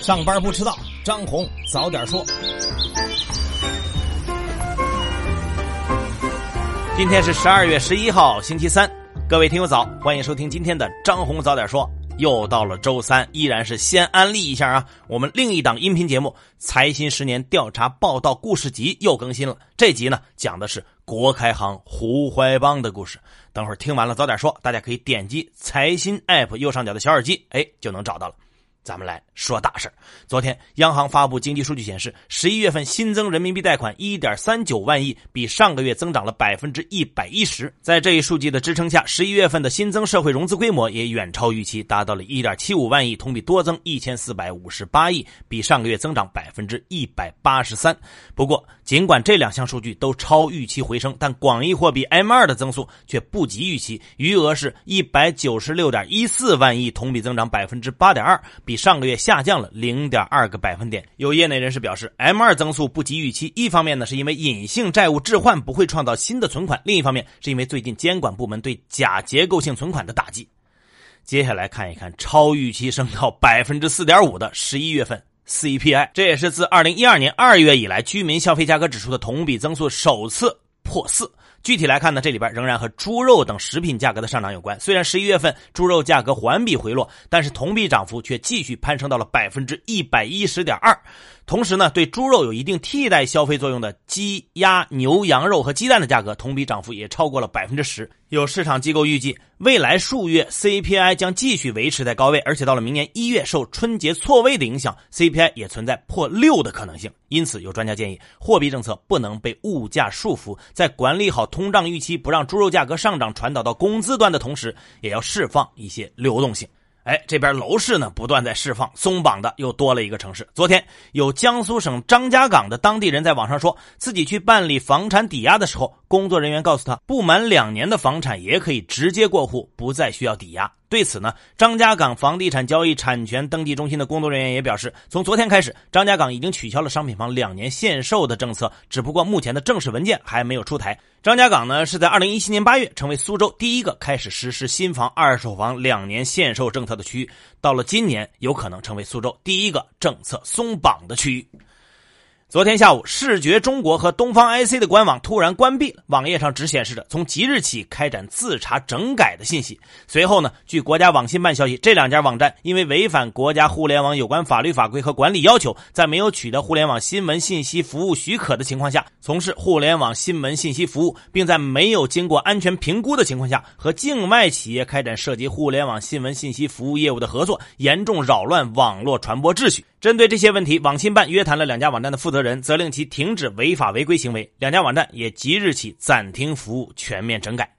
上班不迟到，张红早点说。今天是十二月十一号，星期三，各位听友早，欢迎收听今天的张红早点说。又到了周三，依然是先安利一下啊，我们另一档音频节目《财新十年调查报道故事集》又更新了。这集呢，讲的是国开行胡怀邦的故事。等会儿听完了早点说，大家可以点击财新 App 右上角的小耳机，哎，就能找到了。咱们来说大事。昨天，央行发布经济数据显示，十一月份新增人民币贷款一点三九万亿，比上个月增长了百分之一百一十。在这一数据的支撑下，十一月份的新增社会融资规模也远超预期，达到了一点七五万亿，同比多增一千四百五十八亿，比上个月增长百分之一百八十三。不过，尽管这两项数据都超预期回升，但广义货币 M 二的增速却不及预期，余额是一百九十六点一四万亿，同比增长百分之八点二。比上个月下降了零点二个百分点。有业内人士表示，M 二增速不及预期，一方面呢是因为隐性债务置换不会创造新的存款，另一方面是因为最近监管部门对假结构性存款的打击。接下来看一看超预期升到百分之四点五的十一月份 CPI，这也是自二零一二年二月以来居民消费价格指数的同比增速首次破四。具体来看呢，这里边仍然和猪肉等食品价格的上涨有关。虽然十一月份猪肉价格环比回落，但是同比涨幅却继续攀升到了百分之一百一十点二。同时呢，对猪肉有一定替代消费作用的鸡、鸭、牛、羊肉和鸡蛋的价格同比涨幅也超过了百分之十。有市场机构预计，未来数月 CPI 将继续维持在高位，而且到了明年一月，受春节错位的影响，CPI 也存在破六的可能性。因此，有专家建议，货币政策不能被物价束缚，在管理好通胀预期，不让猪肉价格上涨传导到工资端的同时，也要释放一些流动性。哎，这边楼市呢不断在释放松绑的，又多了一个城市。昨天有江苏省张家港的当地人在网上说自己去办理房产抵押的时候，工作人员告诉他，不满两年的房产也可以直接过户，不再需要抵押。对此呢，张家港房地产交易产权登记中心的工作人员也表示，从昨天开始，张家港已经取消了商品房两年限售的政策，只不过目前的正式文件还没有出台。张家港呢是在二零一七年八月成为苏州第一个开始实施新房二手房两年限售政策的区域，到了今年有可能成为苏州第一个政策松绑的区域。昨天下午，视觉中国和东方 IC 的官网突然关闭了，网页上只显示着从即日起开展自查整改的信息。随后呢，据国家网信办消息，这两家网站因为违反国家互联网有关法律法规和管理要求，在没有取得互联网新闻信息服务许可的情况下，从事互联网新闻信息服务，并在没有经过安全评估的情况下，和境外企业开展涉及互联网新闻信息服务业务的合作，严重扰乱网络传播秩序。针对这些问题，网信办约谈了两家网站的负责人，责令其停止违法违规行为。两家网站也即日起暂停服务，全面整改。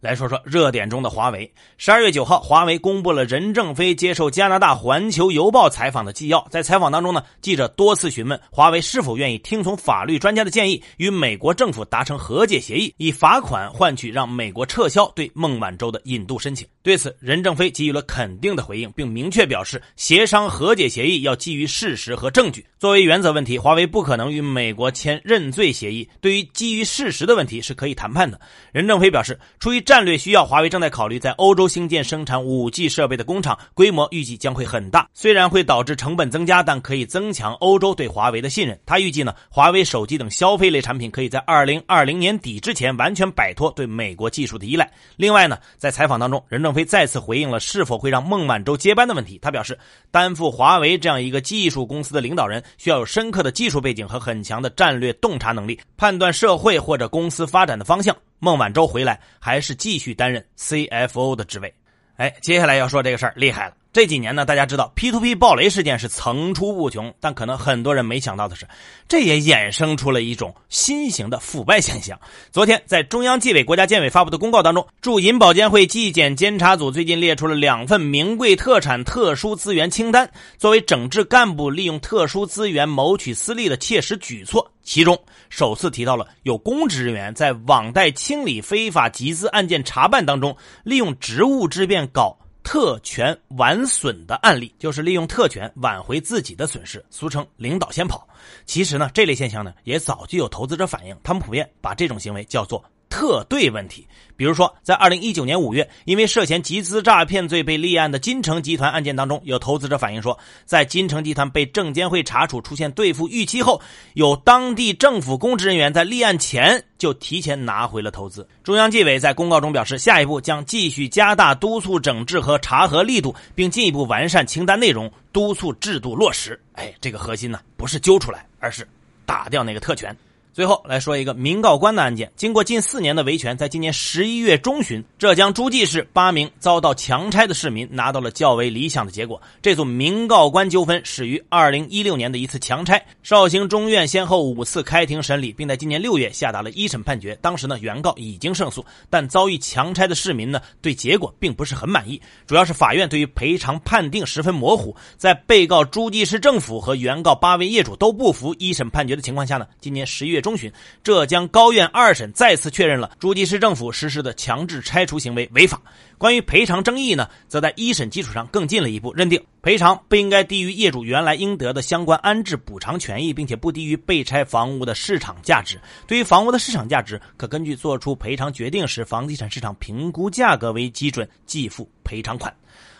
来说说热点中的华为。十二月九号，华为公布了任正非接受加拿大《环球邮报》采访的纪要。在采访当中呢，记者多次询问华为是否愿意听从法律专家的建议，与美国政府达成和解协议，以罚款换取让美国撤销对孟晚舟的引渡申请。对此，任正非给予了肯定的回应，并明确表示，协商和解协议要基于事实和证据。作为原则问题，华为不可能与美国签认罪协议。对于基于事实的问题，是可以谈判的。任正非表示，出于战略需要，华为正在考虑在欧洲兴建生产五 G 设备的工厂，规模预计将会很大。虽然会导致成本增加，但可以增强欧洲对华为的信任。他预计呢，华为手机等消费类产品可以在二零二零年底之前完全摆脱对美国技术的依赖。另外呢，在采访当中，任正非再次回应了是否会让孟晚舟接班的问题。他表示，担负华为这样一个技术公司的领导人。需要有深刻的技术背景和很强的战略洞察能力，判断社会或者公司发展的方向。孟晚舟回来还是继续担任 CFO 的职位？哎，接下来要说这个事儿厉害了。这几年呢，大家知道 P2P 暴雷事件是层出不穷，但可能很多人没想到的是，这也衍生出了一种新型的腐败现象。昨天，在中央纪委国家监委发布的公告当中，驻银保监会纪检监察组最近列出了两份名贵特产特殊资源清单，作为整治干部利用特殊资源谋取私利的切实举措。其中，首次提到了有公职人员在网贷清理非法集资案件查办当中，利用职务之便搞。特权挽损的案例，就是利用特权挽回自己的损失，俗称“领导先跑”。其实呢，这类现象呢，也早就有投资者反映，他们普遍把这种行为叫做特对问题。比如说，在二零一九年五月，因为涉嫌集资诈骗罪被立案的金城集团案件当中，有投资者反映说，在金城集团被证监会查处出现兑付逾期后，有当地政府公职人员在立案前就提前拿回了投资。中央纪委在公告中表示，下一步将继续加大督促整治和查核力度，并进一步完善清单内容，督促制度落实。哎，这个核心呢，不是揪出来，而是打掉那个特权。最后来说一个民告官的案件。经过近四年的维权，在今年十一月中旬，浙江诸暨市八名遭到强拆的市民拿到了较为理想的结果。这组民告官纠纷始于二零一六年的一次强拆，绍兴中院先后五次开庭审理，并在今年六月下达了一审判决。当时呢，原告已经胜诉，但遭遇强拆的市民呢，对结果并不是很满意，主要是法院对于赔偿判定十分模糊。在被告诸暨市政府和原告八位业主都不服一审判决的情况下呢，今年十一月。中旬，浙江高院二审再次确认了诸暨市政府实施的强制拆除行为违法。关于赔偿争议呢，则在一审基础上更进了一步，认定赔偿不应该低于业主原来应得的相关安置补偿权益，并且不低于被拆房屋的市场价值。对于房屋的市场价值，可根据作出赔偿决定时房地产市场评估价格为基准计付赔偿款。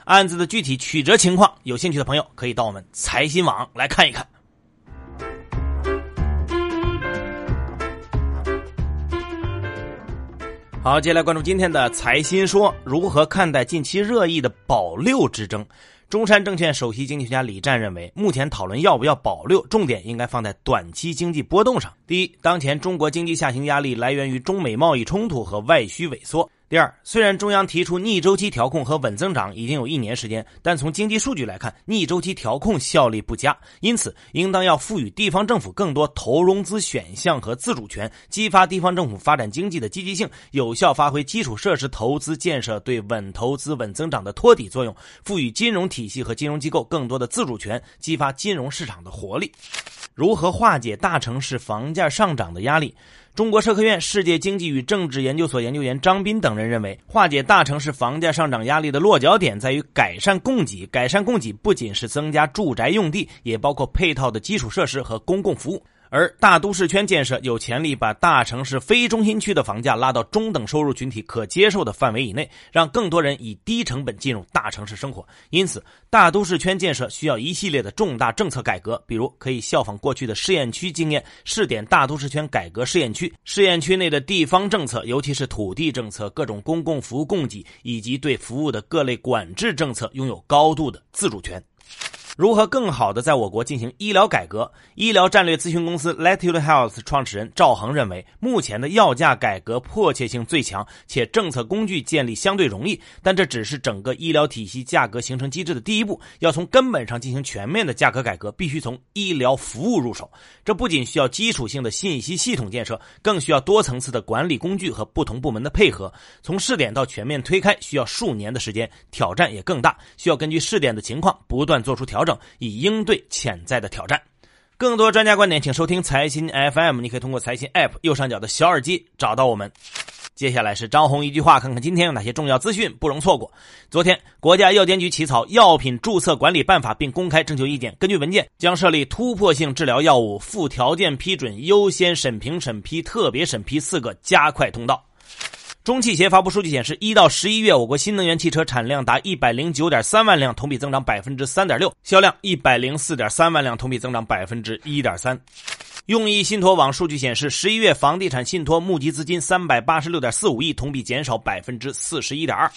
案子的具体曲折情况，有兴趣的朋友可以到我们财新网来看一看。好，接下来关注今天的财新说，如何看待近期热议的保六之争？中山证券首席经济学家李湛认为，目前讨论要不要保六，重点应该放在短期经济波动上。第一，当前中国经济下行压力来源于中美贸易冲突和外需萎缩。第二，虽然中央提出逆周期调控和稳增长已经有一年时间，但从经济数据来看，逆周期调控效力不佳，因此应当要赋予地方政府更多投融资选项和自主权，激发地方政府发展经济的积极性，有效发挥基础设施投资建设对稳投资、稳增长的托底作用，赋予金融体系和金融机构更多的自主权，激发金融市场的活力。如何化解大城市房价上涨的压力？中国社科院世界经济与政治研究所研究员张斌等人认为，化解大城市房价上涨压力的落脚点在于改善供给。改善供给不仅是增加住宅用地，也包括配套的基础设施和公共服务。而大都市圈建设有潜力把大城市非中心区的房价拉到中等收入群体可接受的范围以内，让更多人以低成本进入大城市生活。因此，大都市圈建设需要一系列的重大政策改革，比如可以效仿过去的试验区经验，试点大都市圈改革试验区。试验区内的地方政策，尤其是土地政策、各种公共服务供给以及对服务的各类管制政策，拥有高度的自主权。如何更好的在我国进行医疗改革？医疗战略咨询公司 Latitude Health 创始人赵恒认为，目前的药价改革迫切性最强，且政策工具建立相对容易。但这只是整个医疗体系价格形成机制的第一步，要从根本上进行全面的价格改革，必须从医疗服务入手。这不仅需要基础性的信息系统建设，更需要多层次的管理工具和不同部门的配合。从试点到全面推开，需要数年的时间，挑战也更大，需要根据试点的情况不断做出调整。以应对潜在的挑战。更多专家观点，请收听财新 FM。你可以通过财新 App 右上角的小耳机找到我们。接下来是张红一句话，看看今天有哪些重要资讯不容错过。昨天，国家药监局起草《药品注册管理办法》并公开征求意见。根据文件，将设立突破性治疗药物附条件批准优先审评审批、特别审批四个加快通道。中汽协发布数据显示，一到十一月，我国新能源汽车产量达一百零九点三万辆，同比增长百分之三点六；销量一百零四点三万辆，同比增长百分之一点三。用益信托网数据显示，十一月房地产信托募集资金三百八十六点四五亿，同比减少百分之四十一点二。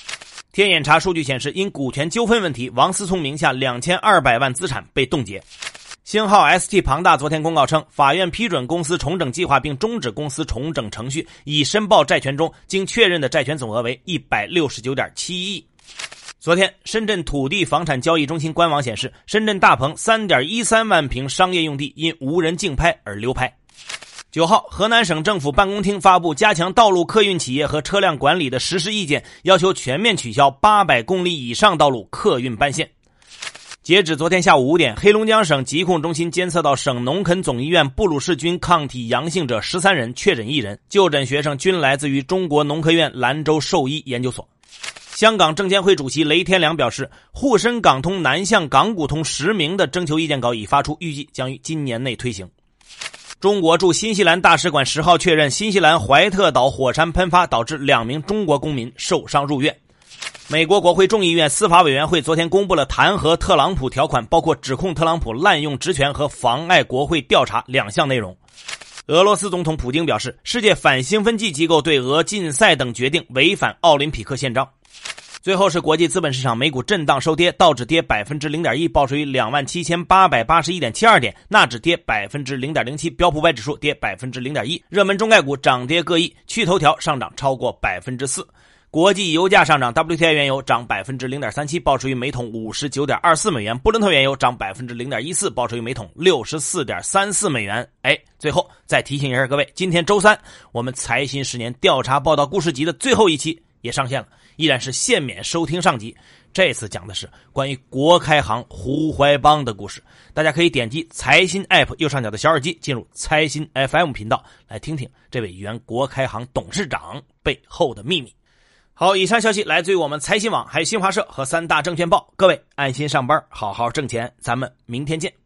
天眼查数据显示，因股权纠纷问题，王思聪名下两千二百万资产被冻结。星号 ST 庞大昨天公告称，法院批准公司重整计划，并终止公司重整程序，已申报债权中经确认的债权总额为一百六十九点七亿。昨天，深圳土地房产交易中心官网显示，深圳大棚三点一三万平商业用地因无人竞拍而流拍。九号，河南省政府办公厅发布加强道路客运企业和车辆管理的实施意见，要求全面取消八百公里以上道路客运班线。截止昨天下午五点，黑龙江省疾控中心监测到省农垦总医院布鲁氏菌抗体阳性者十三人，确诊一人，就诊学生均来自于中国农科院兰州兽医研究所。香港证监会主席雷天良表示，沪深港通南向港股通实名的征求意见稿已发出，预计将于今年内推行。中国驻新西兰大使馆十号确认，新西兰怀特岛火山喷发导致两名中国公民受伤入院。美国国会众议院司法委员会昨天公布了弹劾特朗普条款，包括指控特朗普滥用职权和妨碍国会调查两项内容。俄罗斯总统普京表示，世界反兴奋剂机构对俄禁赛等决定违反奥林匹克宪章。最后是国际资本市场，美股震荡收跌，道指跌百分之零点一，报收于两万七千八百八十一点七二点；纳指跌百分之零点零七，标普百指数跌百分之零点一。热门中概股涨跌各异，趣头条上涨超过百分之四。国际油价上涨，WTI 原油涨百分之零点三七，报收于每桶五十九点二四美元；布伦特原油涨百分之零点一四，报收于每桶六十四点三四美元。哎，最后再提醒一下各位，今天周三，我们财新十年调查报道故事集的最后一期也上线了。依然是限免收听上集，这次讲的是关于国开行胡怀邦的故事。大家可以点击财新 App 右上角的小耳机，进入财新 FM 频道，来听听这位原国开行董事长背后的秘密。好，以上消息来自于我们财新网、还有新华社和三大证券报。各位安心上班，好好挣钱，咱们明天见。